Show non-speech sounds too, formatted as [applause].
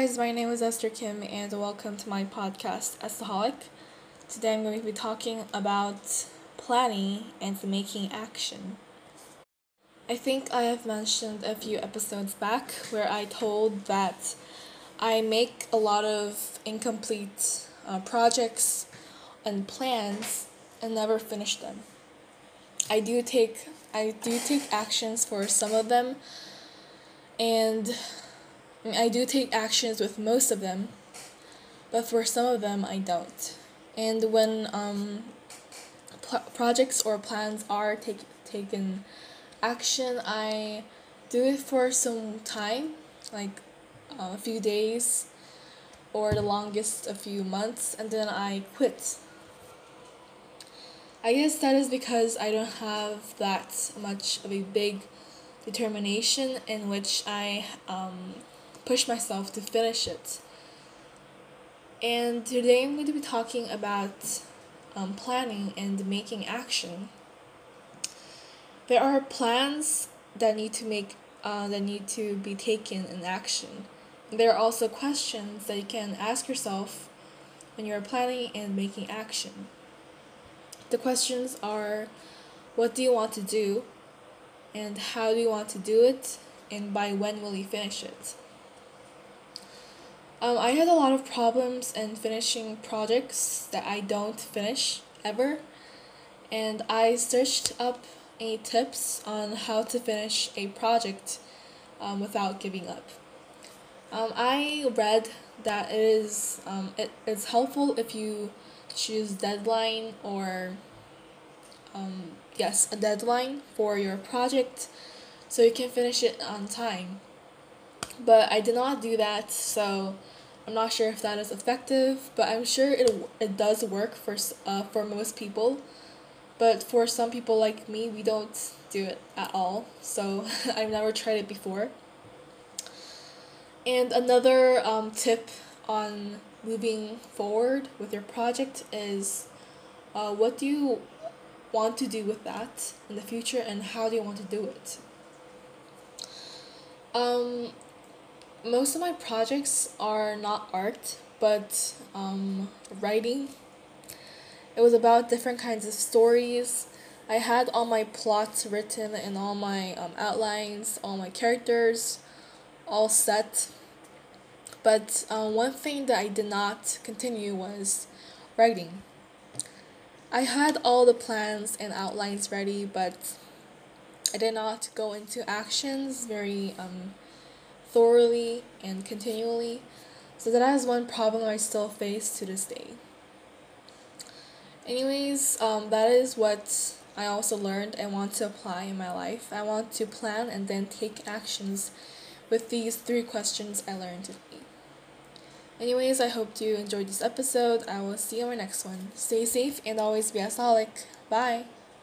guys, my name is Esther Kim, and welcome to my podcast, Estaholic. Today I'm going to be talking about planning and making action. I think I have mentioned a few episodes back where I told that I make a lot of incomplete uh, projects and plans and never finish them. I do take I do take actions for some of them and I do take actions with most of them, but for some of them I don't. And when um, pl- projects or plans are take, taken action, I do it for some time, like uh, a few days, or the longest a few months, and then I quit. I guess that is because I don't have that much of a big determination in which I um, push myself to finish it. And today I'm going to be talking about um, planning and making action. There are plans that need to make uh, that need to be taken in action. There are also questions that you can ask yourself when you are planning and making action. The questions are what do you want to do and how do you want to do it and by when will you finish it? Um, I had a lot of problems in finishing projects that I don't finish ever, and I searched up any tips on how to finish a project um, without giving up. Um, I read that it is um, it, it's helpful if you choose deadline or um, yes a deadline for your project so you can finish it on time but I did not do that, so I'm not sure if that is effective, but I'm sure it, it does work for, uh, for most people. But for some people like me, we don't do it at all, so [laughs] I've never tried it before. And another um, tip on moving forward with your project is uh, what do you want to do with that in the future and how do you want to do it? Um, most of my projects are not art, but um, writing. It was about different kinds of stories. I had all my plots written and all my um, outlines, all my characters, all set. But um, one thing that I did not continue was writing. I had all the plans and outlines ready, but I did not go into actions very um, thoroughly and continually. So that is one problem I still face to this day. Anyways, um, that is what I also learned and want to apply in my life. I want to plan and then take actions with these three questions I learned today. Anyways, I hope you enjoyed this episode. I will see you on my next one. Stay safe and always be a solid. Bye.